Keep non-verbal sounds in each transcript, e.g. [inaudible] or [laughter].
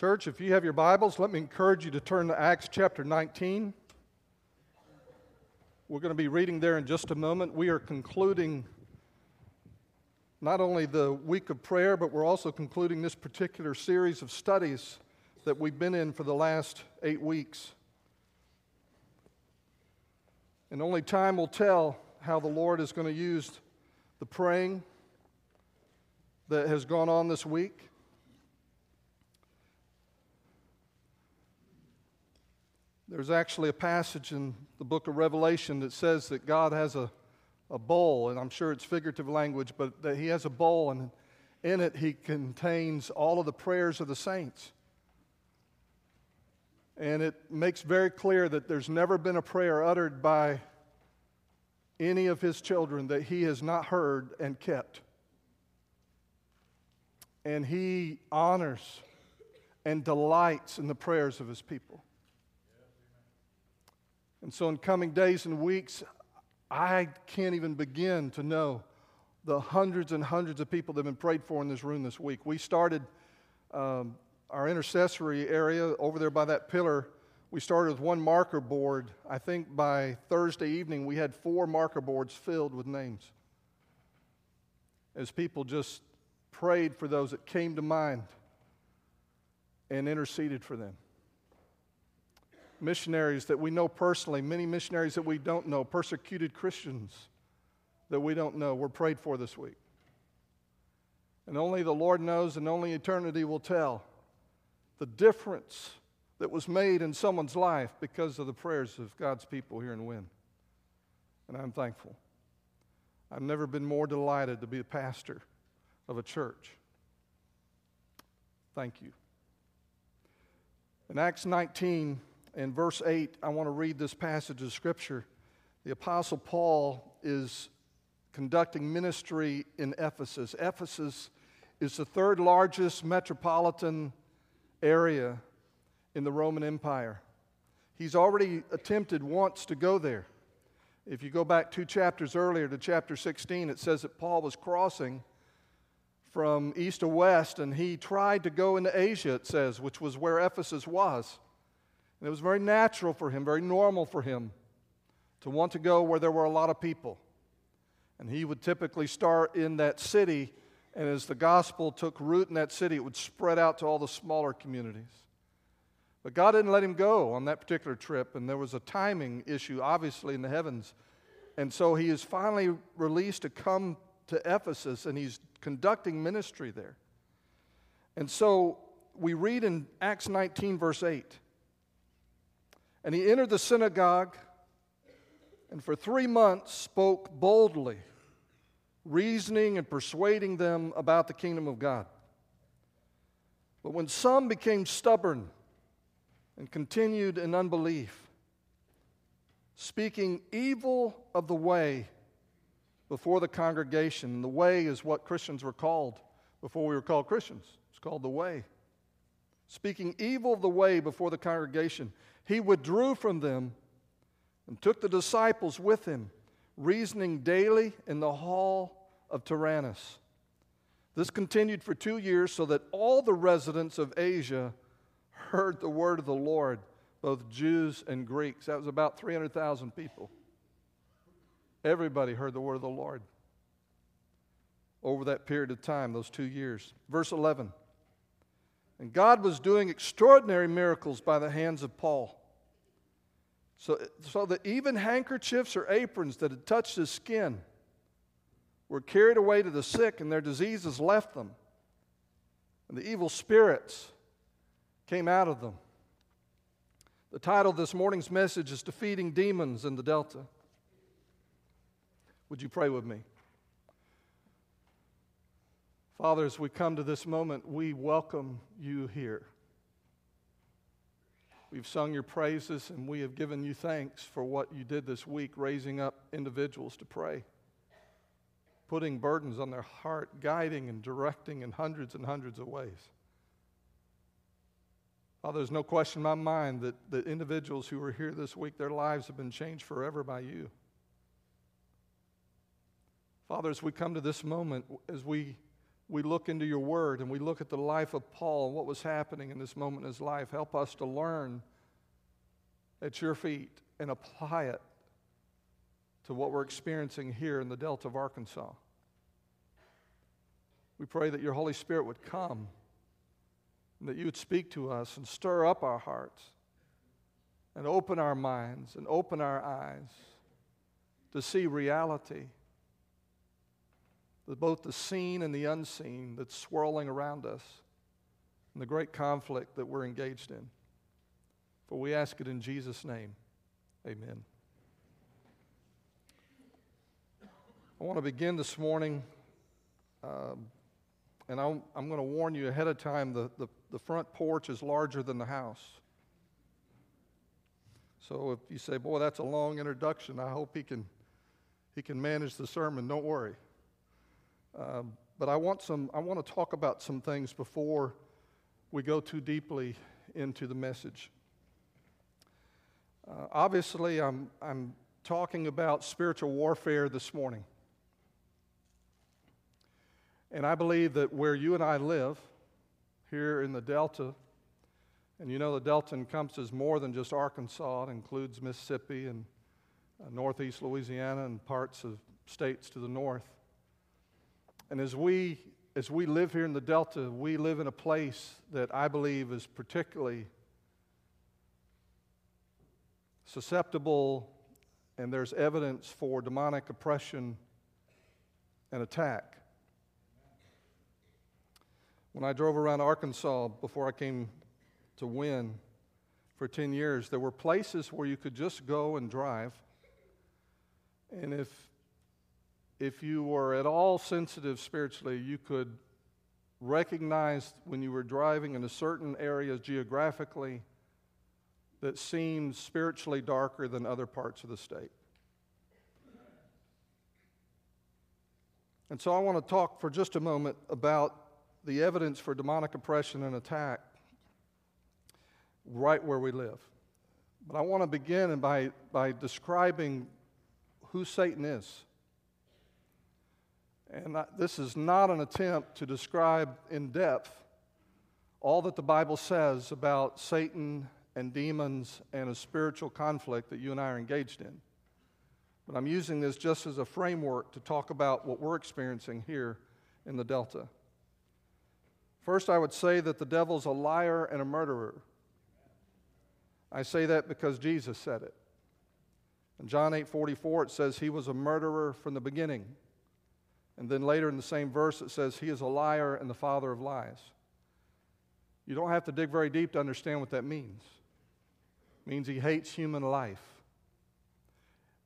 Church, if you have your Bibles, let me encourage you to turn to Acts chapter 19. We're going to be reading there in just a moment. We are concluding not only the week of prayer, but we're also concluding this particular series of studies that we've been in for the last eight weeks. And only time will tell how the Lord is going to use the praying that has gone on this week. There's actually a passage in the book of Revelation that says that God has a, a bowl, and I'm sure it's figurative language, but that He has a bowl, and in it He contains all of the prayers of the saints. And it makes very clear that there's never been a prayer uttered by any of his children that he has not heard and kept. And he honors and delights in the prayers of his people. And so, in coming days and weeks, I can't even begin to know the hundreds and hundreds of people that have been prayed for in this room this week. We started um, our intercessory area over there by that pillar, we started with one marker board. I think by Thursday evening, we had four marker boards filled with names. As people just prayed for those that came to mind and interceded for them. Missionaries that we know personally, many missionaries that we don't know, persecuted Christians that we don't know, were prayed for this week. And only the Lord knows, and only eternity will tell the difference that was made in someone's life because of the prayers of God's people here in Wynne. And I'm thankful. I've never been more delighted to be a pastor of a church. Thank you. In Acts 19 and verse 8, I want to read this passage of Scripture. The Apostle Paul is conducting ministry in Ephesus. Ephesus is the third largest metropolitan area in the Roman Empire. He's already attempted once to go there. If you go back two chapters earlier to chapter 16, it says that Paul was crossing from east to west and he tried to go into Asia, it says, which was where Ephesus was. And it was very natural for him, very normal for him to want to go where there were a lot of people. And he would typically start in that city and as the gospel took root in that city, it would spread out to all the smaller communities. But God didn't let him go on that particular trip, and there was a timing issue, obviously, in the heavens. And so he is finally released to come to Ephesus, and he's conducting ministry there. And so we read in Acts 19, verse 8 And he entered the synagogue, and for three months spoke boldly reasoning and persuading them about the kingdom of God. But when some became stubborn and continued in unbelief, speaking evil of the way before the congregation, and the way is what Christians were called before we were called Christians. It's called the way. Speaking evil of the way before the congregation, he withdrew from them and took the disciples with him reasoning daily in the hall of Tyrannus. This continued for two years so that all the residents of Asia heard the word of the Lord, both Jews and Greeks. That was about 300,000 people. Everybody heard the word of the Lord over that period of time, those two years. Verse 11. And God was doing extraordinary miracles by the hands of Paul so, so that even handkerchiefs or aprons that had touched his skin were carried away to the sick, and their diseases left them. And the evil spirits came out of them. The title of this morning's message is Defeating Demons in the Delta. Would you pray with me? Father, as we come to this moment, we welcome you here. We've sung your praises and we have given you thanks for what you did this week, raising up individuals to pray, putting burdens on their heart, guiding and directing in hundreds and hundreds of ways. Father, there's no question in my mind that the individuals who are here this week, their lives have been changed forever by you. Father, as we come to this moment, as we we look into your word and we look at the life of Paul and what was happening in this moment in his life. Help us to learn at your feet and apply it to what we're experiencing here in the Delta of Arkansas. We pray that your Holy Spirit would come and that you would speak to us and stir up our hearts and open our minds and open our eyes to see reality, both the seen and the unseen that's swirling around us, and the great conflict that we're engaged in. For we ask it in Jesus' name. Amen. I want to begin this morning, um, and I'm, I'm, going to warn you ahead of time the, the, the front porch is larger than the house. So if you say, boy, that's a long introduction, I hope he can, he can manage the sermon. Don't worry. Um, but I want, some, I want to talk about some things before we go too deeply into the message. Uh, obviously, I'm, I'm talking about spiritual warfare this morning. And I believe that where you and I live, here in the Delta, and you know, the Delta encompasses more than just Arkansas, it includes Mississippi and uh, northeast Louisiana and parts of states to the north. And as we, as we live here in the Delta, we live in a place that I believe is particularly susceptible, and there's evidence for demonic oppression and attack. When I drove around Arkansas before I came to Wynne for 10 years, there were places where you could just go and drive. And if, if you were at all sensitive spiritually, you could recognize when you were driving in a certain area geographically that seemed spiritually darker than other parts of the state. And so I want to talk for just a moment about the evidence for demonic oppression and attack right where we live. But I want to begin by, by describing who Satan is. And I, this is not an attempt to describe in depth all that the Bible says about Satan and demons and a spiritual conflict that you and I are engaged in. But I'm using this just as a framework to talk about what we're experiencing here in the Delta. First, I would say that the devil's a liar and a murderer. I say that because Jesus said it. In John 8 44, it says he was a murderer from the beginning. And then later in the same verse, it says he is a liar and the father of lies. You don't have to dig very deep to understand what that means. It means he hates human life.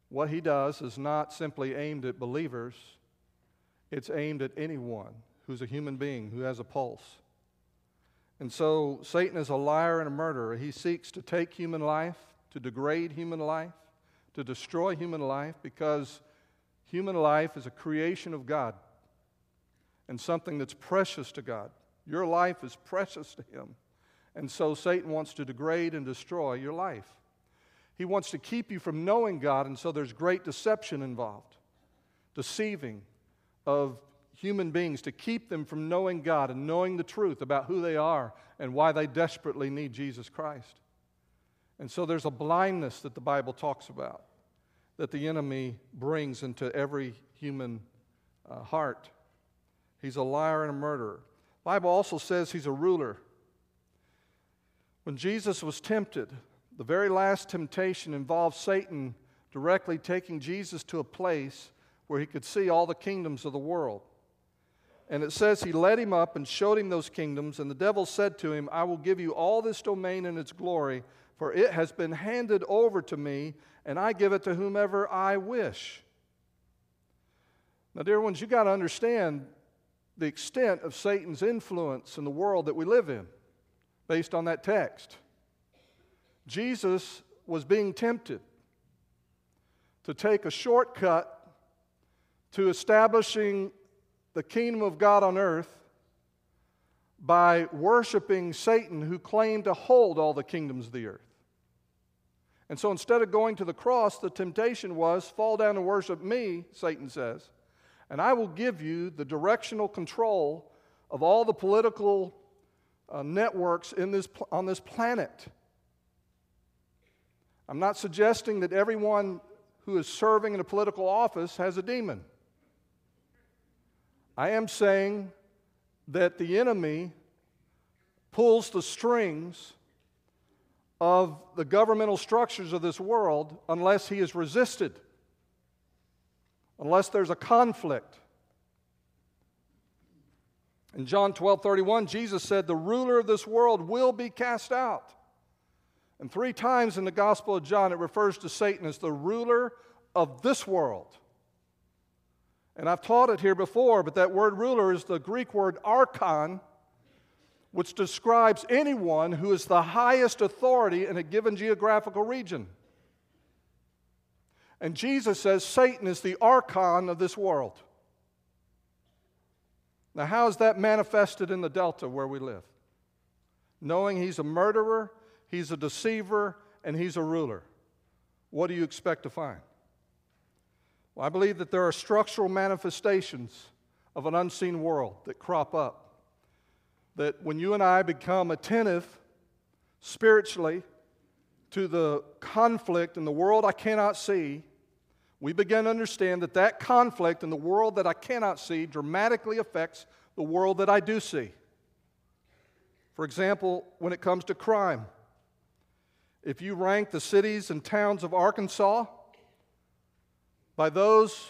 What he does is not simply aimed at believers, it's aimed at anyone who's a human being, who has a pulse. And so Satan is a liar and a murderer. He seeks to take human life, to degrade human life, to destroy human life, because human life is a creation of God and something that's precious to God. Your life is precious to Him. And so Satan wants to degrade and destroy your life. He wants to keep you from knowing God, and so there's great deception involved, deceiving of human beings to keep them from knowing God and knowing the truth about who they are and why they desperately need Jesus Christ. And so there's a blindness that the Bible talks about that the enemy brings into every human uh, heart. He's a liar and a murderer. The Bible also says he's a ruler. When Jesus was tempted, the very last temptation involved Satan directly taking Jesus to a place where he could see all the kingdoms of the world. And it says he led him up and showed him those kingdoms. And the devil said to him, I will give you all this domain and its glory, for it has been handed over to me, and I give it to whomever I wish. Now, dear ones, you got to understand the extent of Satan's influence in the world that we live in based on that text. Jesus was being tempted to take a shortcut to establishing the kingdom of God on earth by worshiping Satan, who claimed to hold all the kingdoms of the earth. And so instead of going to the cross, the temptation was fall down and worship me, Satan says, and I will give you the directional control of all the political uh, networks in this, on this planet. I'm not suggesting that everyone who is serving in a political office has a demon. I am saying that the enemy pulls the strings of the governmental structures of this world unless he is resisted, unless there's a conflict. In John 12 31, Jesus said, The ruler of this world will be cast out. And three times in the Gospel of John, it refers to Satan as the ruler of this world. And I've taught it here before, but that word ruler is the Greek word archon, which describes anyone who is the highest authority in a given geographical region. And Jesus says Satan is the archon of this world. Now, how is that manifested in the Delta where we live? Knowing he's a murderer, he's a deceiver, and he's a ruler. What do you expect to find? Well, I believe that there are structural manifestations of an unseen world that crop up. That when you and I become attentive spiritually to the conflict in the world I cannot see, we begin to understand that that conflict in the world that I cannot see dramatically affects the world that I do see. For example, when it comes to crime, if you rank the cities and towns of Arkansas by those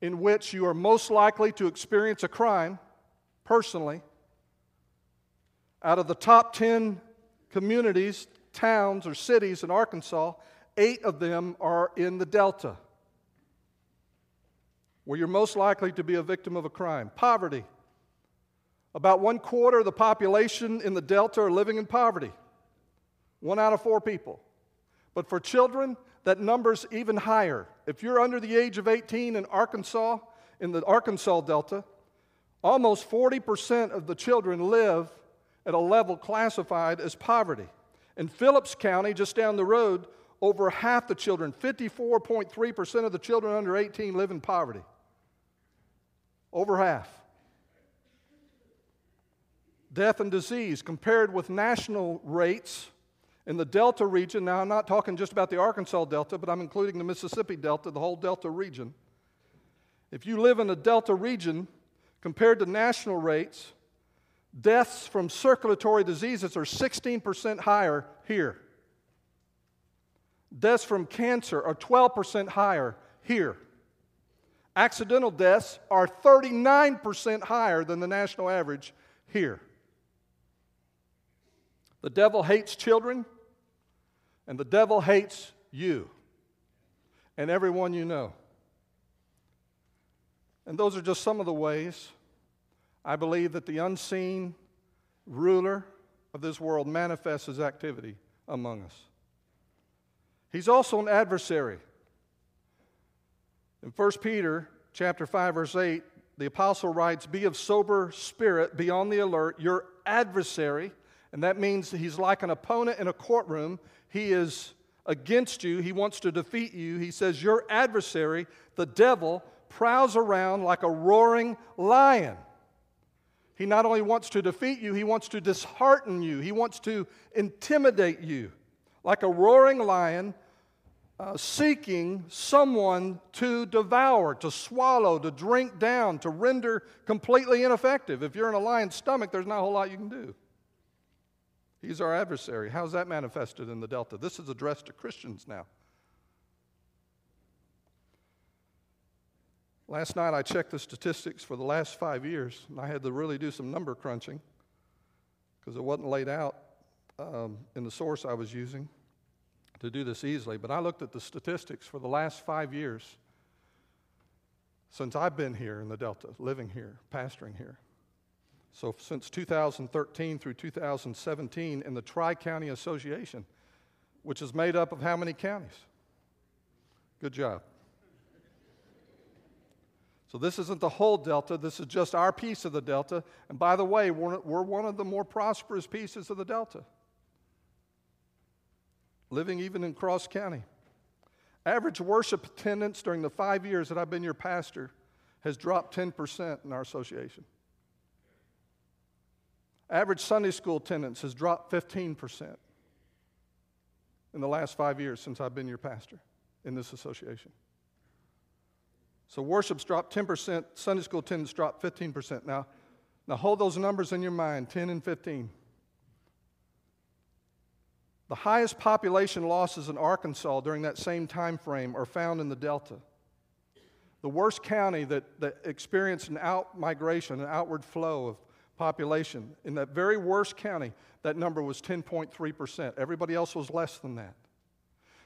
in which you are most likely to experience a crime personally, out of the top 10 communities, towns, or cities in Arkansas, eight of them are in the Delta, where you're most likely to be a victim of a crime. Poverty. About one quarter of the population in the Delta are living in poverty. One out of four people. But for children, that number's even higher. If you're under the age of 18 in Arkansas, in the Arkansas Delta, almost 40% of the children live at a level classified as poverty. In Phillips County, just down the road, over half the children, 54.3% of the children under 18, live in poverty. Over half. Death and disease, compared with national rates in the Delta region, now I'm not talking just about the Arkansas Delta, but I'm including the Mississippi Delta, the whole Delta region. If you live in the Delta region, compared to national rates, deaths from circulatory diseases are 16% higher here. Deaths from cancer are 12% higher here. Accidental deaths are 39% higher than the national average here. The devil hates children, and the devil hates you and everyone you know. And those are just some of the ways I believe that the unseen ruler of this world manifests his activity among us. He's also an adversary. In 1 Peter chapter 5 verse 8, the apostle writes, "Be of sober spirit, be on the alert. Your adversary, and that means he's like an opponent in a courtroom. He is against you. He wants to defeat you. He says, Your adversary, the devil, prowls around like a roaring lion. He not only wants to defeat you, he wants to dishearten you, he wants to intimidate you. Like a roaring lion, uh, seeking someone to devour, to swallow, to drink down, to render completely ineffective. If you're in a lion's stomach, there's not a whole lot you can do. He's our adversary. How's that manifested in the Delta? This is addressed to Christians now. Last night I checked the statistics for the last five years, and I had to really do some number crunching because it wasn't laid out um, in the source I was using to do this easily, but I looked at the statistics for the last five years since I've been here in the Delta, living here, pastoring here. So, since 2013 through 2017, in the Tri County Association, which is made up of how many counties? Good job. So, this isn't the whole Delta, this is just our piece of the Delta. And by the way, we're, we're one of the more prosperous pieces of the Delta living even in Cross County. Average worship attendance during the five years that I've been your pastor has dropped 10% in our association. Average Sunday school attendance has dropped 15% in the last five years since I've been your pastor in this association. So worship's dropped 10%, Sunday school attendance dropped 15%. Now, now hold those numbers in your mind 10 and 15. The highest population losses in Arkansas during that same time frame are found in the Delta. The worst county that, that experienced an out migration, an outward flow of population, in that very worst county, that number was 10.3%. Everybody else was less than that.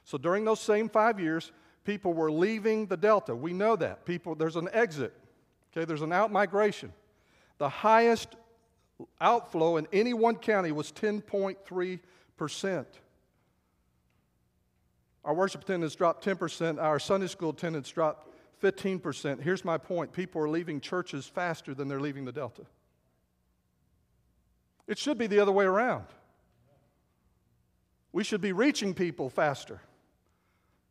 So during those same five years, people were leaving the Delta. We know that. People, there's an exit. Okay, there's an out migration. The highest outflow in any one county was 10.3%. Our worship attendance dropped 10%, our Sunday school attendance dropped 15%. Here's my point people are leaving churches faster than they're leaving the Delta. It should be the other way around. We should be reaching people faster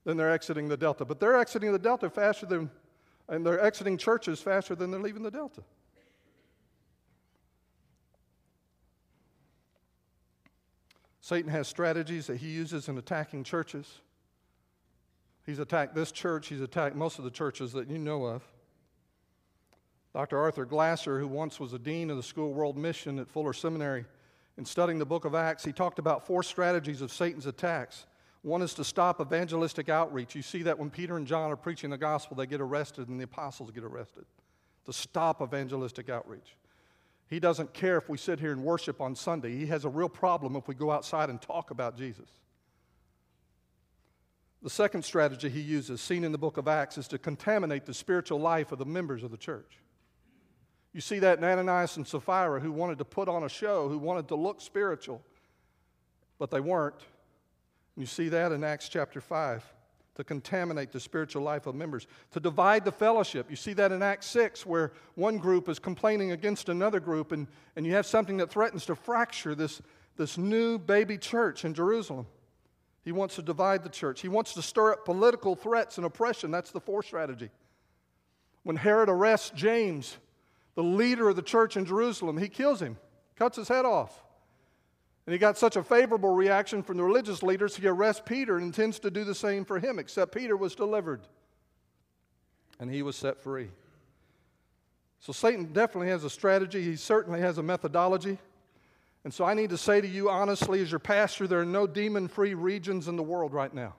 than they're exiting the Delta. But they're exiting the Delta faster than, and they're exiting churches faster than they're leaving the Delta. Satan has strategies that he uses in attacking churches. He's attacked this church, he's attacked most of the churches that you know of. Dr. Arthur Glasser, who once was a dean of the School of World Mission at Fuller Seminary, in studying the book of Acts, he talked about four strategies of Satan's attacks. One is to stop evangelistic outreach. You see that when Peter and John are preaching the gospel, they get arrested and the apostles get arrested. To stop evangelistic outreach. He doesn't care if we sit here and worship on Sunday. He has a real problem if we go outside and talk about Jesus. The second strategy he uses, seen in the book of Acts, is to contaminate the spiritual life of the members of the church. You see that in Ananias and Sapphira, who wanted to put on a show, who wanted to look spiritual, but they weren't. You see that in Acts chapter 5 to contaminate the spiritual life of members, to divide the fellowship. You see that in Acts 6, where one group is complaining against another group, and, and you have something that threatens to fracture this, this new baby church in Jerusalem. He wants to divide the church, he wants to stir up political threats and oppression. That's the fourth strategy. When Herod arrests James, the leader of the church in Jerusalem, he kills him, cuts his head off. And he got such a favorable reaction from the religious leaders, he arrests Peter and intends to do the same for him, except Peter was delivered and he was set free. So Satan definitely has a strategy, he certainly has a methodology. And so I need to say to you honestly, as your pastor, there are no demon free regions in the world right now.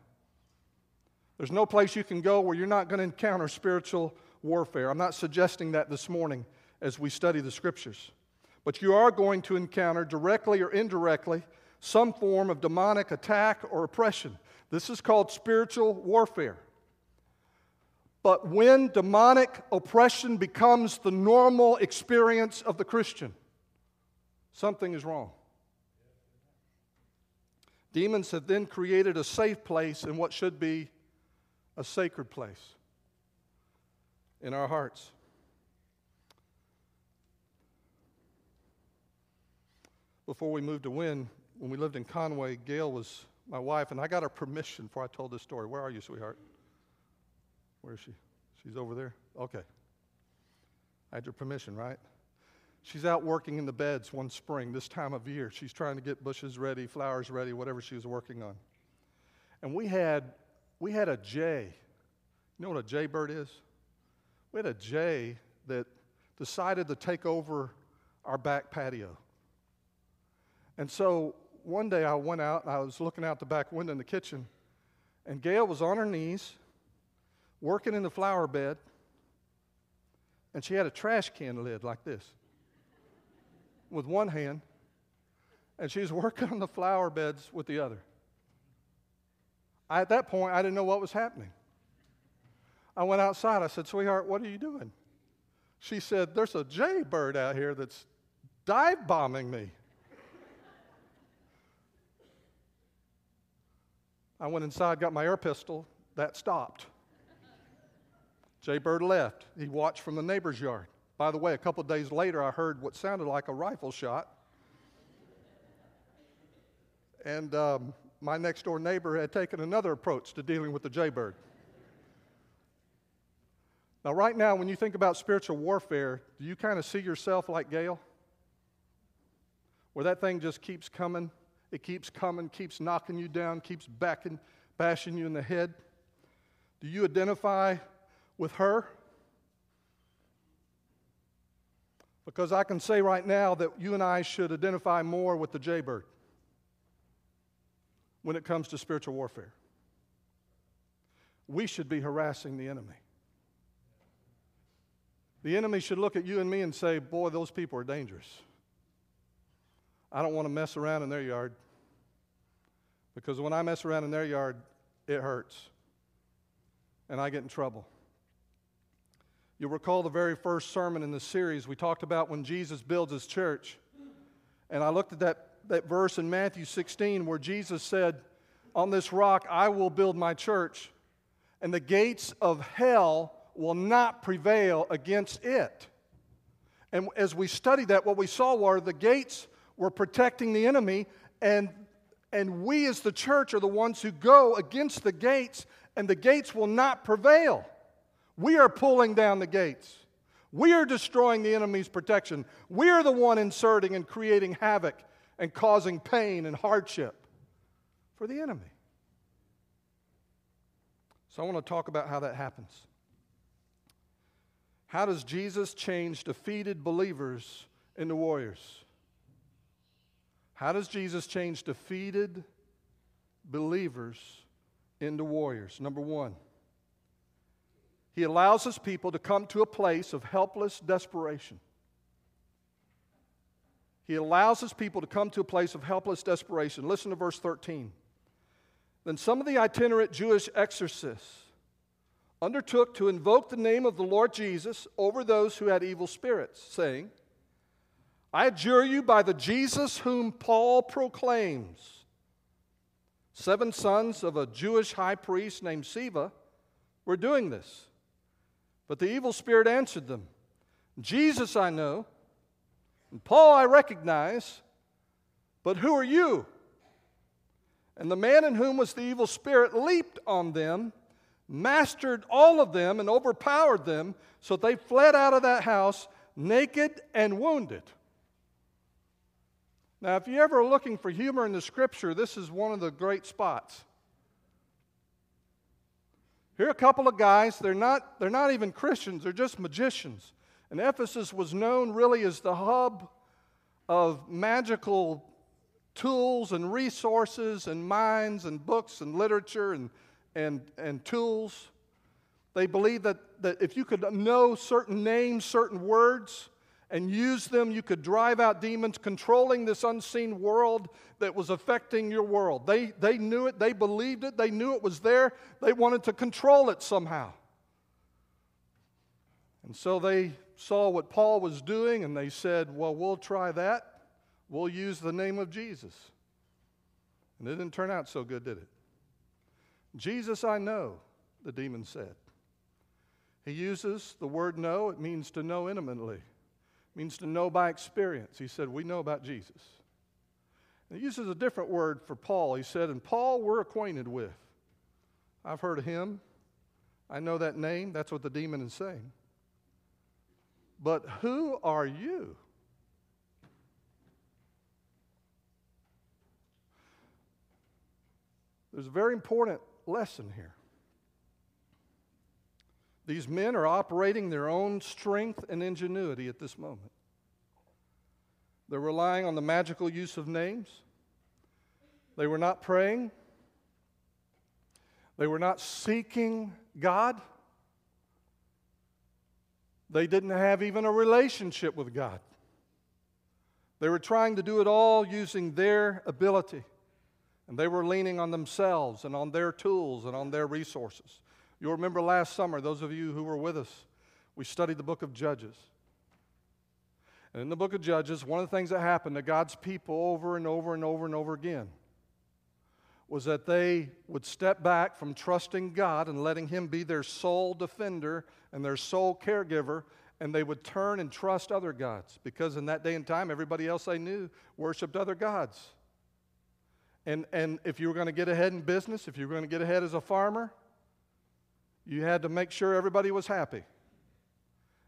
There's no place you can go where you're not going to encounter spiritual warfare. I'm not suggesting that this morning as we study the scriptures. But you are going to encounter, directly or indirectly, some form of demonic attack or oppression. This is called spiritual warfare. But when demonic oppression becomes the normal experience of the Christian, something is wrong. Demons have then created a safe place in what should be a sacred place in our hearts. Before we moved to Wynne, when we lived in Conway, Gail was my wife, and I got her permission before I told this story. Where are you, sweetheart? Where is she? She's over there? Okay. I had your permission, right? She's out working in the beds one spring, this time of year. She's trying to get bushes ready, flowers ready, whatever she was working on. And we had, we had a jay. You know what a jaybird is? We had a jay that decided to take over our back patio. And so one day I went out and I was looking out the back window in the kitchen, and Gail was on her knees working in the flower bed, and she had a trash can lid like this with one hand, and she was working on the flower beds with the other. I, at that point, I didn't know what was happening. I went outside. I said, Sweetheart, what are you doing? She said, There's a jaybird out here that's dive bombing me. I went inside, got my air pistol. That stopped. Jay Bird left. He watched from the neighbor's yard. By the way, a couple days later, I heard what sounded like a rifle shot. And um, my next door neighbor had taken another approach to dealing with the jaybird. Now, right now, when you think about spiritual warfare, do you kind of see yourself like Gail? where that thing just keeps coming. It keeps coming, keeps knocking you down, keeps backing, bashing you in the head? Do you identify with her? Because I can say right now that you and I should identify more with the jaybird when it comes to spiritual warfare. We should be harassing the enemy. The enemy should look at you and me and say, Boy, those people are dangerous. I don't want to mess around in their yard. Because when I mess around in their yard, it hurts. And I get in trouble. You'll recall the very first sermon in the series we talked about when Jesus builds his church. And I looked at that, that verse in Matthew 16 where Jesus said, On this rock I will build my church, and the gates of hell will not prevail against it. And as we studied that, what we saw were the gates were protecting the enemy, and, and we as the church are the ones who go against the gates, and the gates will not prevail. We are pulling down the gates. We are destroying the enemy's protection. We are the one inserting and creating havoc and causing pain and hardship for the enemy. So I want to talk about how that happens. How does Jesus change defeated believers into warriors? How does Jesus change defeated believers into warriors? Number one, he allows his people to come to a place of helpless desperation. He allows his people to come to a place of helpless desperation. Listen to verse 13. Then some of the itinerant Jewish exorcists undertook to invoke the name of the Lord Jesus over those who had evil spirits, saying, I adjure you by the Jesus whom Paul proclaims. Seven sons of a Jewish high priest named Sceva were doing this. But the evil spirit answered them Jesus I know, and Paul I recognize, but who are you? And the man in whom was the evil spirit leaped on them, mastered all of them, and overpowered them, so they fled out of that house naked and wounded. Now, if you're ever looking for humor in the scripture, this is one of the great spots. Here are a couple of guys, they're not, they're not even Christians, they're just magicians. And Ephesus was known really as the hub of magical tools and resources and minds and books and literature and, and, and tools. They believed that, that if you could know certain names, certain words, and use them, you could drive out demons, controlling this unseen world that was affecting your world. They, they knew it, they believed it, they knew it was there, they wanted to control it somehow. And so they saw what Paul was doing and they said, Well, we'll try that. We'll use the name of Jesus. And it didn't turn out so good, did it? Jesus, I know, the demon said. He uses the word know, it means to know intimately means to know by experience. He said, We know about Jesus. And he uses a different word for Paul. He said, And Paul we're acquainted with. I've heard of him. I know that name. That's what the demon is saying. But who are you? There's a very important lesson here. These men are operating their own strength and ingenuity at this moment. They're relying on the magical use of names. They were not praying. They were not seeking God. They didn't have even a relationship with God. They were trying to do it all using their ability. And they were leaning on themselves and on their tools and on their resources. You'll remember last summer, those of you who were with us, we studied the book of Judges. And in the book of Judges, one of the things that happened to God's people over and over and over and over again was that they would step back from trusting God and letting Him be their sole defender and their sole caregiver, and they would turn and trust other gods because in that day and time, everybody else they knew worshiped other gods. And, and if you were going to get ahead in business, if you were going to get ahead as a farmer, you had to make sure everybody was happy.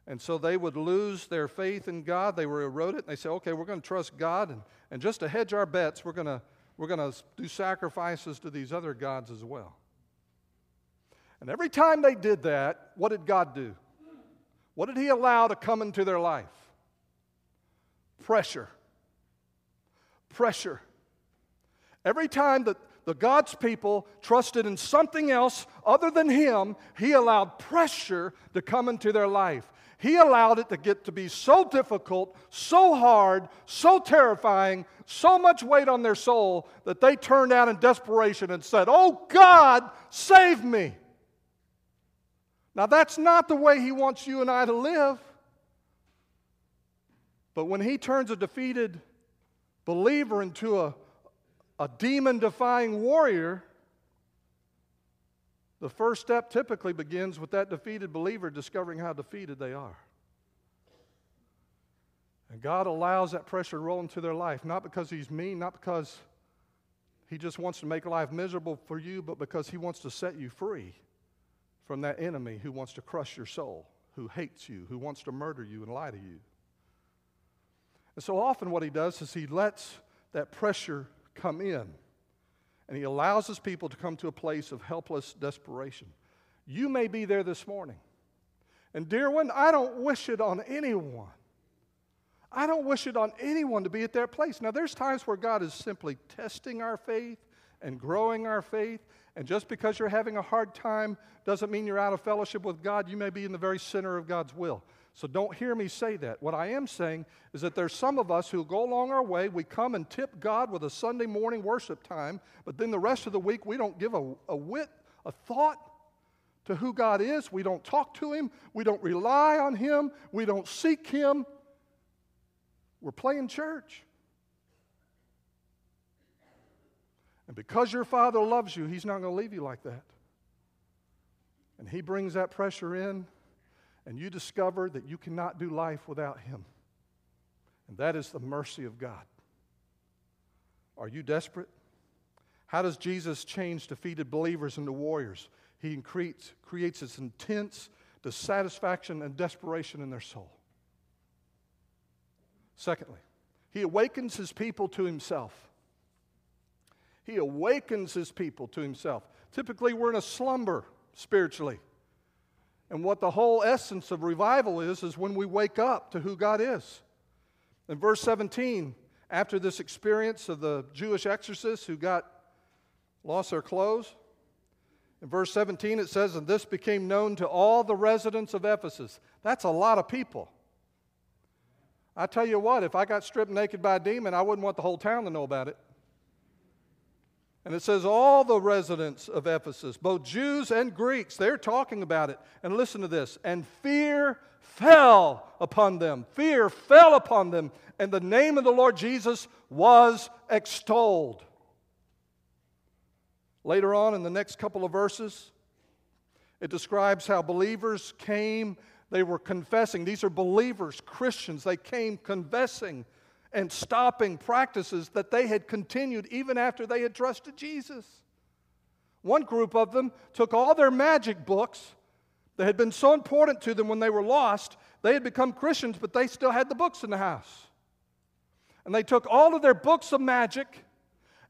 And so they would lose their faith in God. They were eroded. And they say, okay, we're going to trust God. And, and just to hedge our bets, we're going to, we're going to do sacrifices to these other gods as well. And every time they did that, what did God do? What did He allow to come into their life? Pressure. Pressure. Every time that the God's people trusted in something else other than Him, He allowed pressure to come into their life. He allowed it to get to be so difficult, so hard, so terrifying, so much weight on their soul that they turned out in desperation and said, Oh God, save me. Now, that's not the way He wants you and I to live. But when He turns a defeated believer into a, a demon defying warrior, the first step typically begins with that defeated believer discovering how defeated they are. And God allows that pressure to roll into their life, not because He's mean, not because He just wants to make life miserable for you, but because He wants to set you free from that enemy who wants to crush your soul, who hates you, who wants to murder you and lie to you. And so often, what He does is He lets that pressure come in and he allows his people to come to a place of helpless desperation. You may be there this morning. And, dear one, I don't wish it on anyone. I don't wish it on anyone to be at that place. Now, there's times where God is simply testing our faith and growing our faith. And just because you're having a hard time doesn't mean you're out of fellowship with God. You may be in the very center of God's will. So don't hear me say that. What I am saying is that there's some of us who go along our way. We come and tip God with a Sunday morning worship time, but then the rest of the week we don't give a, a wit, a thought to who God is. We don't talk to Him. We don't rely on Him. We don't seek Him. We're playing church. And because your Father loves you, He's not going to leave you like that. And He brings that pressure in and you discover that you cannot do life without Him. And that is the mercy of God. Are you desperate? How does Jesus change defeated believers into warriors? He creates, creates this intense dissatisfaction and desperation in their soul. Secondly, he awakens his people to himself. He awakens his people to himself. Typically, we're in a slumber spiritually. And what the whole essence of revival is, is when we wake up to who God is. In verse 17, after this experience of the Jewish exorcists who got lost their clothes, in verse 17 it says, And this became known to all the residents of Ephesus. That's a lot of people. I tell you what, if I got stripped naked by a demon, I wouldn't want the whole town to know about it. And it says, all the residents of Ephesus, both Jews and Greeks, they're talking about it. And listen to this. And fear fell upon them. Fear fell upon them. And the name of the Lord Jesus was extolled. Later on in the next couple of verses, it describes how believers came, they were confessing. These are believers, Christians. They came confessing and stopping practices that they had continued even after they had trusted Jesus. One group of them took all their magic books that had been so important to them when they were lost. They had become Christians, but they still had the books in the house. And they took all of their books of magic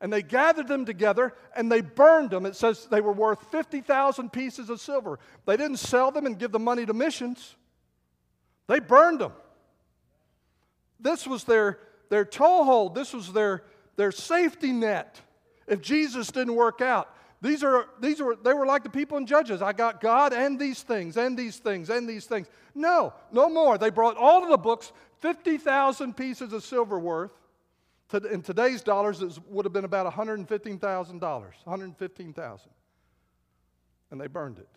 and they gathered them together and they burned them. It says they were worth 50,000 pieces of silver. They didn't sell them and give the money to missions, they burned them. This was their their toehold. This was their, their safety net if Jesus didn't work out. These are, these were they were like the people in Judges. I got God and these things, and these things, and these things. No, no more. They brought all of the books, 50,000 pieces of silver worth. To, in today's dollars, it would have been about $115,000. 115000 And they burned it.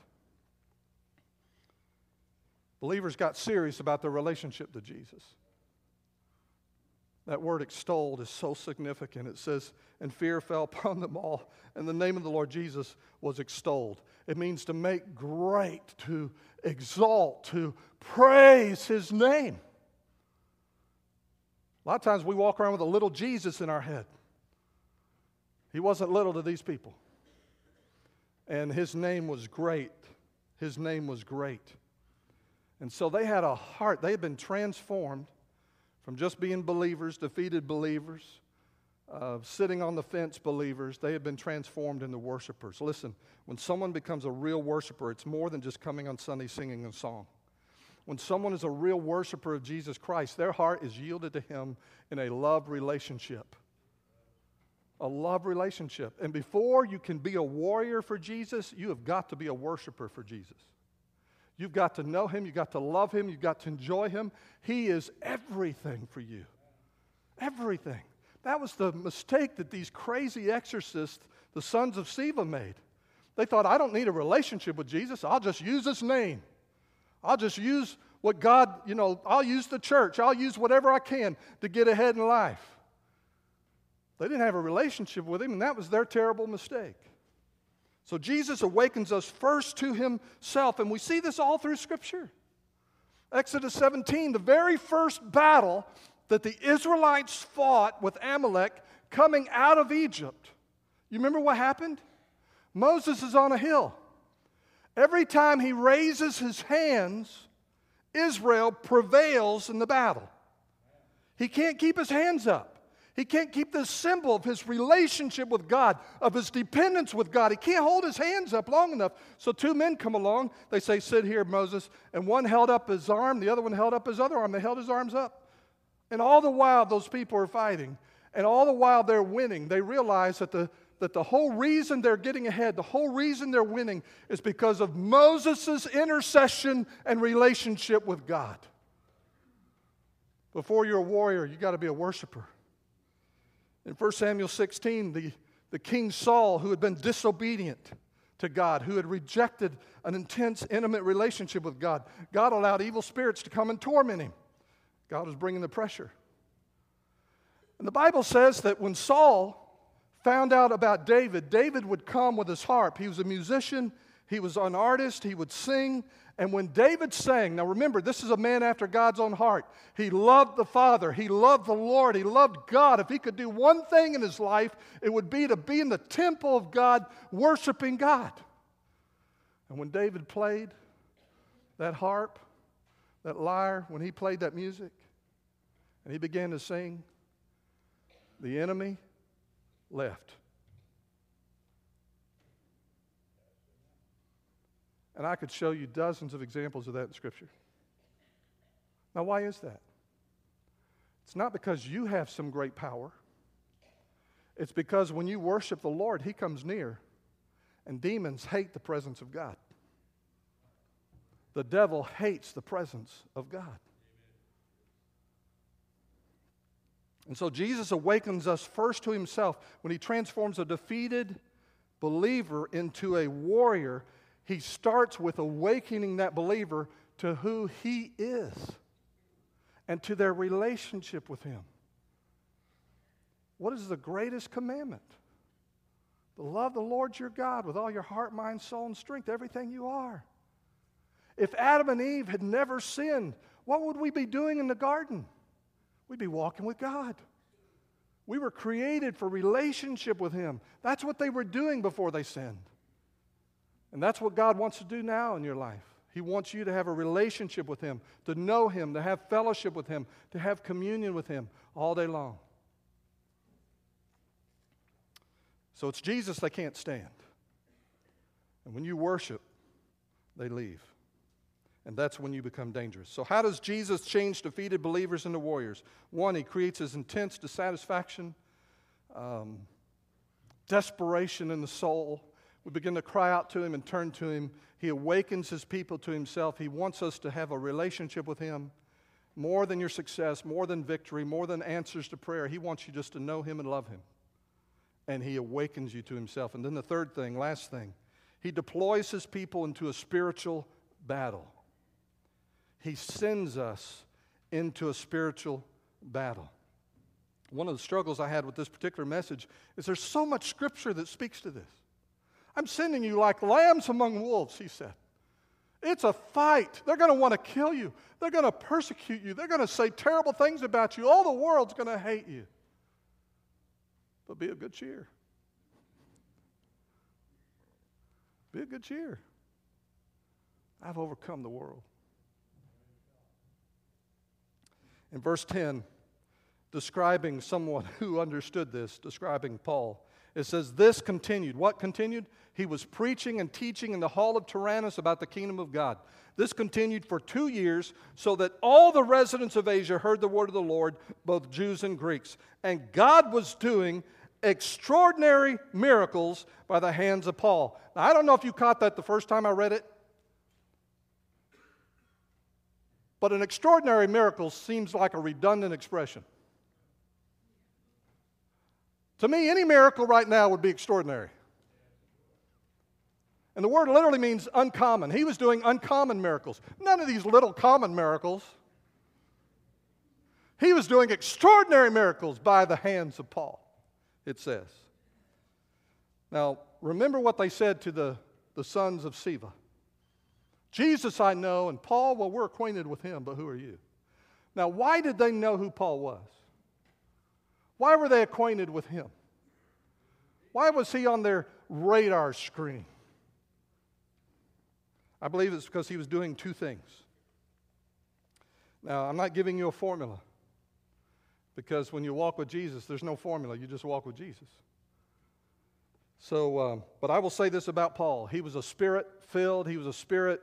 Believers got serious about their relationship to Jesus. That word extolled is so significant. It says, and fear fell [laughs] upon them all, and the name of the Lord Jesus was extolled. It means to make great, to exalt, to praise his name. A lot of times we walk around with a little Jesus in our head. He wasn't little to these people. And his name was great. His name was great. And so they had a heart, they had been transformed from just being believers, defeated believers, uh, sitting on the fence believers. They have been transformed into worshipers. Listen, when someone becomes a real worshiper, it's more than just coming on Sunday singing a song. When someone is a real worshiper of Jesus Christ, their heart is yielded to Him in a love relationship. A love relationship. And before you can be a warrior for Jesus, you have got to be a worshiper for Jesus. You've got to know Him, you've got to love Him, you've got to enjoy Him. He is everything for you. Everything. That was the mistake that these crazy exorcists, the sons of Sceva, made. They thought, I don't need a relationship with Jesus, I'll just use His name. I'll just use what God, you know, I'll use the church. I'll use whatever I can to get ahead in life. They didn't have a relationship with Him, and that was their terrible mistake. So Jesus awakens us first to Himself, and we see this all through Scripture. Exodus 17, the very first battle that the Israelites fought with Amalek coming out of Egypt. You remember what happened? Moses is on a hill. Every time he raises his hands, Israel prevails in the battle. He can't keep his hands up. He can't keep this symbol of his relationship with God, of his dependence with God. He can't hold his hands up long enough. So two men come along. They say, Sit here, Moses. And one held up his arm, the other one held up his other arm. They held his arms up. And all the while, those people are fighting. And all the while they're winning, they realize that the, that the whole reason they're getting ahead, the whole reason they're winning, is because of Moses' intercession and relationship with God. Before you're a warrior, you got to be a worshiper. In 1 Samuel 16, the, the king Saul, who had been disobedient to God, who had rejected an intense, intimate relationship with God, God allowed evil spirits to come and torment him. God was bringing the pressure. And the Bible says that when Saul found out about David, David would come with his harp. He was a musician, he was an artist, he would sing. And when David sang, now remember, this is a man after God's own heart. He loved the Father, he loved the Lord, he loved God. If he could do one thing in his life, it would be to be in the temple of God, worshiping God. And when David played that harp, that lyre, when he played that music, and he began to sing, the enemy left. And I could show you dozens of examples of that in Scripture. Now, why is that? It's not because you have some great power. It's because when you worship the Lord, He comes near, and demons hate the presence of God. The devil hates the presence of God. And so Jesus awakens us first to himself when he transforms a defeated believer into a warrior. He starts with awakening that believer to who he is and to their relationship with him. What is the greatest commandment? To love the Lord your God with all your heart, mind, soul, and strength, everything you are. If Adam and Eve had never sinned, what would we be doing in the garden? We'd be walking with God. We were created for relationship with Him. That's what they were doing before they sinned. And that's what God wants to do now in your life. He wants you to have a relationship with Him, to know Him, to have fellowship with Him, to have communion with Him all day long. So it's Jesus they can't stand. And when you worship, they leave. And that's when you become dangerous. So, how does Jesus change defeated believers into warriors? One, he creates his intense dissatisfaction, um, desperation in the soul. We begin to cry out to him and turn to him. He awakens his people to himself. He wants us to have a relationship with him more than your success, more than victory, more than answers to prayer. He wants you just to know him and love him. And he awakens you to himself. And then the third thing, last thing, he deploys his people into a spiritual battle. He sends us into a spiritual battle. One of the struggles I had with this particular message is there's so much scripture that speaks to this. I'm sending you like lambs among wolves, he said. It's a fight. They're going to want to kill you. They're going to persecute you. They're going to say terrible things about you. All the world's going to hate you. But be of good cheer. Be of good cheer. I've overcome the world. In verse 10, describing someone [laughs] who understood this, describing Paul, it says, This continued. What continued? He was preaching and teaching in the hall of Tyrannus about the kingdom of God. This continued for two years, so that all the residents of Asia heard the word of the Lord, both Jews and Greeks. And God was doing extraordinary miracles by the hands of Paul. Now, I don't know if you caught that the first time I read it, but an extraordinary miracle seems like a redundant expression. To me, any miracle right now would be extraordinary. And the word literally means uncommon. He was doing uncommon miracles. None of these little common miracles. He was doing extraordinary miracles by the hands of Paul, it says. Now, remember what they said to the, the sons of Sceva. Jesus I know, and Paul, well, we're acquainted with him, but who are you? Now, why did they know who Paul was? Why were they acquainted with him? Why was he on their radar screen? I believe it's because he was doing two things. Now, I'm not giving you a formula because when you walk with Jesus, there's no formula. You just walk with Jesus. So, um, but I will say this about Paul he was a spirit filled, he was a spirit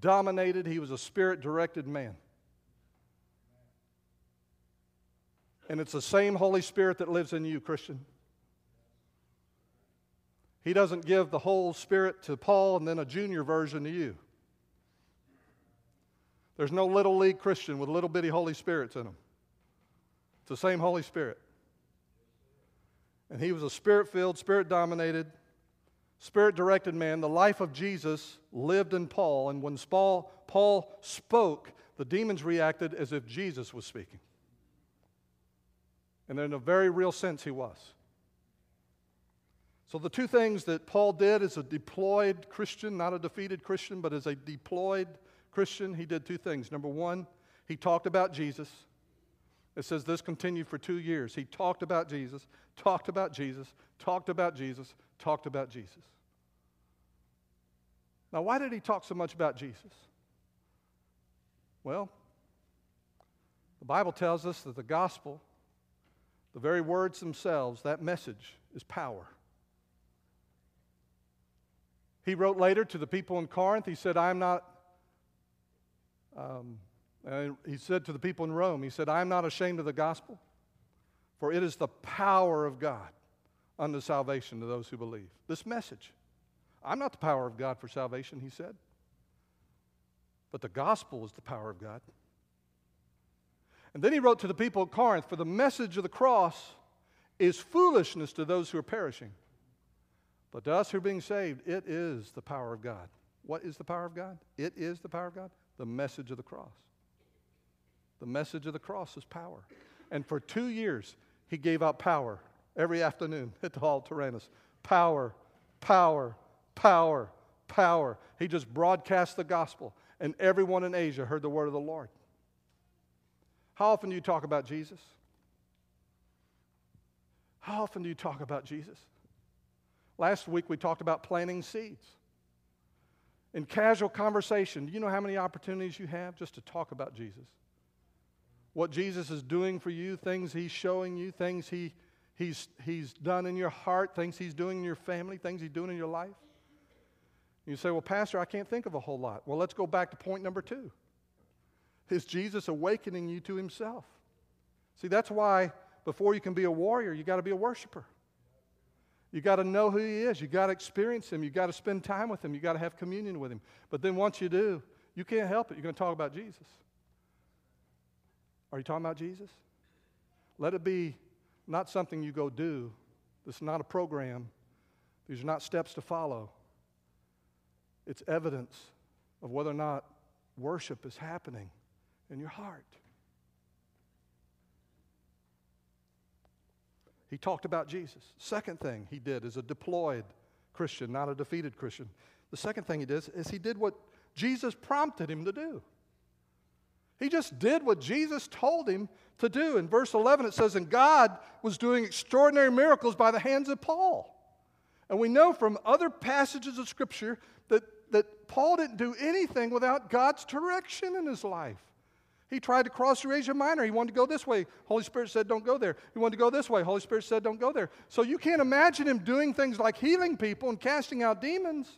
dominated, he was a spirit directed man. And it's the same Holy Spirit that lives in you, Christian. He doesn't give the whole Spirit to Paul and then a junior version to you. There's no little league Christian with little bitty Holy Spirits in them. It's the same Holy Spirit. And he was a spirit filled, spirit dominated, spirit directed man. The life of Jesus lived in Paul. And when Paul, Paul spoke, the demons reacted as if Jesus was speaking. And in a very real sense, he was. So, the two things that Paul did as a deployed Christian, not a defeated Christian, but as a deployed Christian, he did two things. Number one, he talked about Jesus. It says this continued for two years. He talked about Jesus, talked about Jesus, talked about Jesus, talked about Jesus. Now, why did he talk so much about Jesus? Well, the Bible tells us that the gospel the very words themselves, that message is power. He wrote later to the people in Corinth, he said, I'm not, um, he said to the people in Rome, he said, I'm not ashamed of the gospel, for it is the power of God unto salvation to those who believe. This message. I'm not the power of God for salvation, he said, but the gospel is the power of God. And then he wrote to the people at Corinth For the message of the cross is foolishness to those who are perishing. But to us who are being saved, it is the power of God. What is the power of God? It is the power of God. The message of the cross. The message of the cross is power. And for two years, he gave out power every afternoon [laughs] at the Hall of Tyrannus. Power, power, power, power. He just broadcast the gospel, and everyone in Asia heard the word of the Lord. How often do you talk about Jesus? How often do you talk about Jesus? Last week we talked about planting seeds. In casual conversation, do you know how many opportunities you have just to talk about Jesus? What Jesus is doing for you, things He's showing you, things he, he's, he's done in your heart, things He's doing in your family, things He's doing in your life. You say, Well, Pastor, I can't think of a whole lot. Well, let's go back to point number two. Is Jesus awakening you to himself? See, that's why before you can be a warrior, you got to be a worshiper. You got to know who he is. You got to experience him. You got to spend time with him. You got to have communion with him. But then once you do, you can't help it. You're going to talk about Jesus. Are you talking about Jesus? Let it be not something you go do. This is not a program. These are not steps to follow. It's evidence of whether or not worship is happening in your heart. He talked about Jesus. Second thing he did as a deployed Christian, not a defeated Christian. The second thing he did is he did what Jesus prompted him to do. He just did what Jesus told him to do. In verse 11, it says, And God was doing extraordinary miracles by the hands of Paul. And we know from other passages of Scripture that, that Paul didn't do anything without God's direction in his life. He tried to cross through Asia Minor. He wanted to go this way. Holy Spirit said, don't go there. He wanted to go this way. Holy Spirit said, don't go there. So you can't imagine him doing things like healing people and casting out demons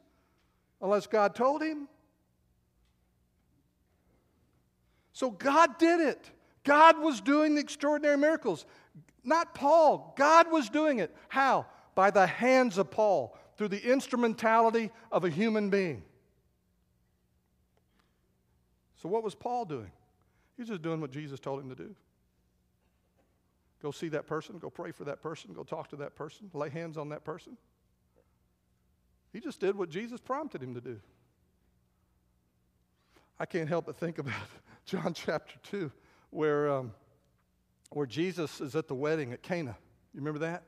unless God told him. So God did it. God was doing the extraordinary miracles. Not Paul. God was doing it. How? By the hands of Paul, through the instrumentality of a human being. So, what was Paul doing? He's just doing what Jesus told him to do. Go see that person, go pray for that person, go talk to that person, lay hands on that person. He just did what Jesus prompted him to do. I can't help but think about [laughs] John chapter 2, where, um, where Jesus is at the wedding at Cana. You remember that?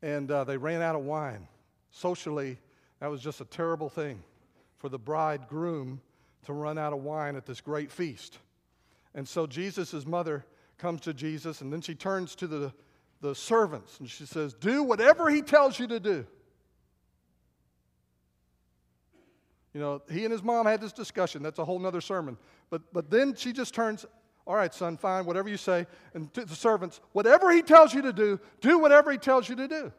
And uh, they ran out of wine. Socially, that was just a terrible thing for the bridegroom to run out of wine at this great feast. And so Jesus' mother comes to Jesus, and then she turns to the, the servants and she says, Do whatever he tells you to do. You know, he and his mom had this discussion. That's a whole nother sermon. But, but then she just turns, All right, son, fine, whatever you say. And to the servants, whatever he tells you to do, do whatever he tells you to do.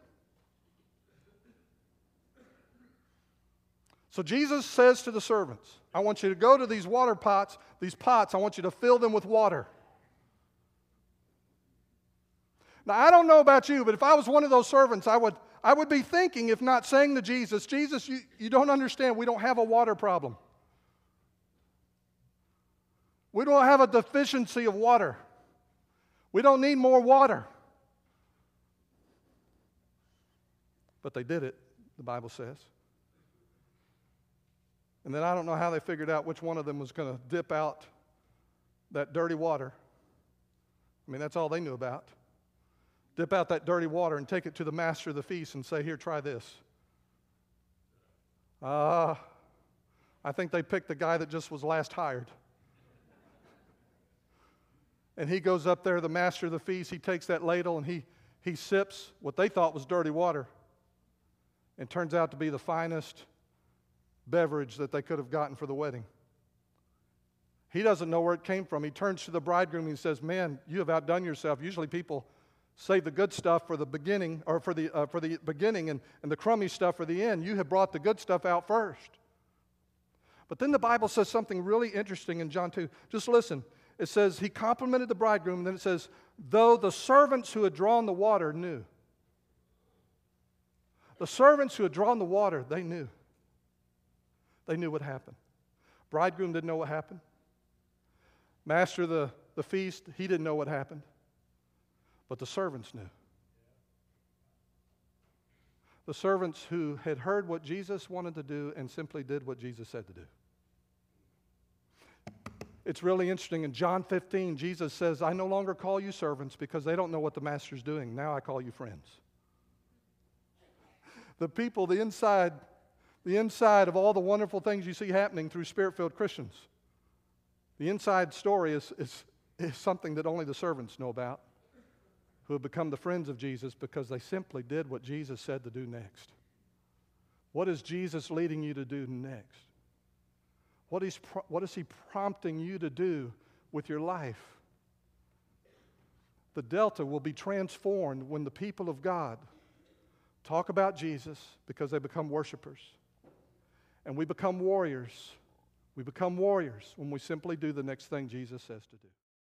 So Jesus says to the servants, I want you to go to these water pots, these pots, I want you to fill them with water. Now, I don't know about you, but if I was one of those servants, I would, I would be thinking, if not saying to Jesus, Jesus, you, you don't understand, we don't have a water problem. We don't have a deficiency of water. We don't need more water. But they did it, the Bible says. And then I don't know how they figured out which one of them was going to dip out that dirty water. I mean, that's all they knew about. Dip out that dirty water and take it to the master of the feast and say, Here, try this. Ah, uh, I think they picked the guy that just was last hired. And he goes up there, the master of the feast, he takes that ladle and he, he sips what they thought was dirty water. And turns out to be the finest beverage that they could have gotten for the wedding. He doesn't know where it came from. He turns to the bridegroom and he says, Man, you have outdone yourself. Usually people save the good stuff for the beginning or for the, uh, for the beginning and, and the crummy stuff for the end. You have brought the good stuff out first. But then the Bible says something really interesting in John 2. Just listen. It says, He complimented the bridegroom, and then it says, Though the servants who had drawn the water knew. The servants who had drawn the water, they knew. They knew what happened. Bridegroom didn't know what happened. Master of the, the feast, he didn't know what happened. But the servants knew. The servants who had heard what Jesus wanted to do and simply did what Jesus said to do. It's really interesting. In John 15, Jesus says, I no longer call you servants because they don't know what the master's doing. Now I call you friends. The people, the inside the inside of all the wonderful things you see happening through spirit filled Christians. The inside story is, is, is something that only the servants know about who have become the friends of Jesus because they simply did what Jesus said to do next. What is Jesus leading you to do next? What is, what is He prompting you to do with your life? The Delta will be transformed when the people of God talk about Jesus because they become worshipers. And we become warriors. We become warriors when we simply do the next thing Jesus says to do.